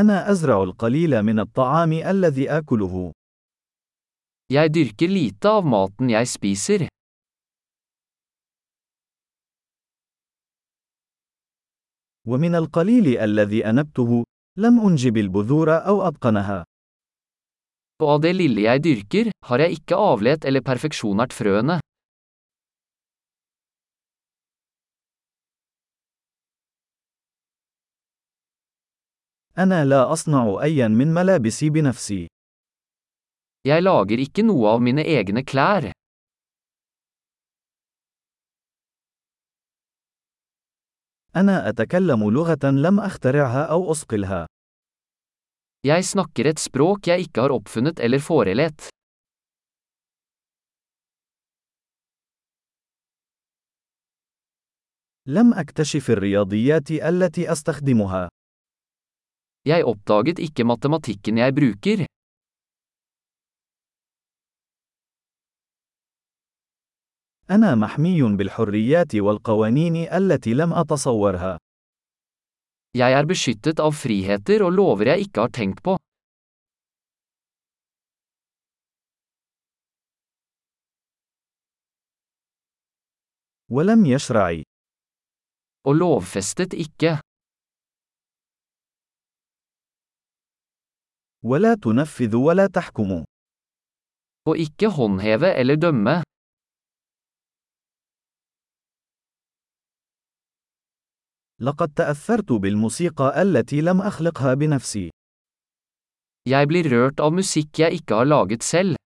أنا أزرع القليل من الطعام الذي آكله. Jeg dyrker lite av maten jeg spiser. ومن القليل الذي أنبته، لم أنجب البذور أو أتقنها. Og av det lille jeg dyrker, har jeg ikke avlet eller perfeksjonert frøene. أنا لا أصنع أيا من ملابسي بنفسي. Jeg lager ikke noe av mine egne klær. أنا أتكلم لغة لم أخترعها أو أصقلها. Jeg snakker et språk jeg ikke har oppfunnet eller forelett. لم أكتشف الرياضيات التي أستخدمها. Jeg oppdaget ikke matematikken jeg bruker. أنا محمي بالحريات والقوانين التي لم أتصورها. Jeg er beskyttet av friheter og lover jeg ikke har tenkt på. ولم يشرع. Og lovfestet ikke. ولا تنفذ ولا تحكم. Og ikke håndheve eller dømme. لقد تأثرت بالموسيقى التي لم أخلقها بنفسي. Jeg blir rørt av musikk jeg ikke har laget selv.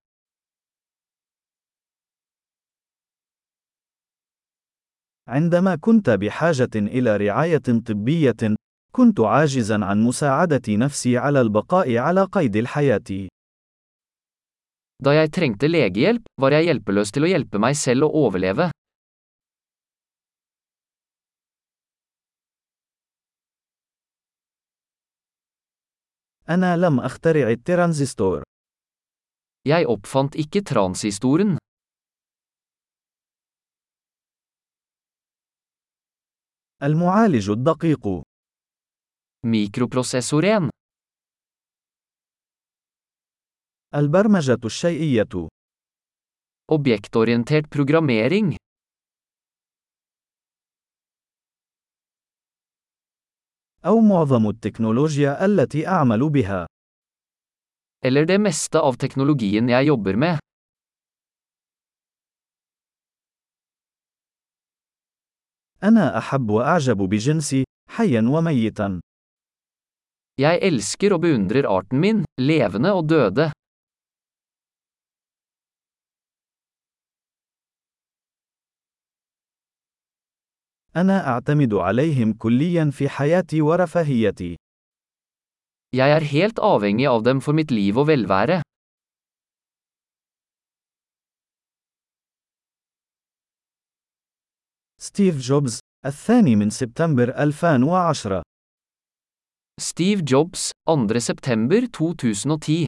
عندما كنت بحاجة إلى رعاية طبية، كنت عاجزا عن مساعدة نفسي على البقاء على قيد الحياة. Da jeg trengte legehjelp, var jeg hjelpeløs til å hjelpe meg selv å overleve. أنا لم أخترع الترانزستور. Jeg oppfant ikke transistoren. المعالج الدقيق. ميكروبروسيسور 1 البرمجة الشيئية Objektorientert programmering. أو معظم التكنولوجيا التي أعمل بها. Eller det meste av teknologien jeg jobber med. أنا أحب وأعجب بجنسي حيا وميتا. Jeg elsker og beundrer arten min, levende og døde. أنا أعتمد عليهم كليا في حياتي ورفاهيتي. Jeg er helt avhengig av dem for mitt liv og velvære. ستيف جوبز، الثاني من سبتمبر 2010 Steve Jobs, 2. september 2010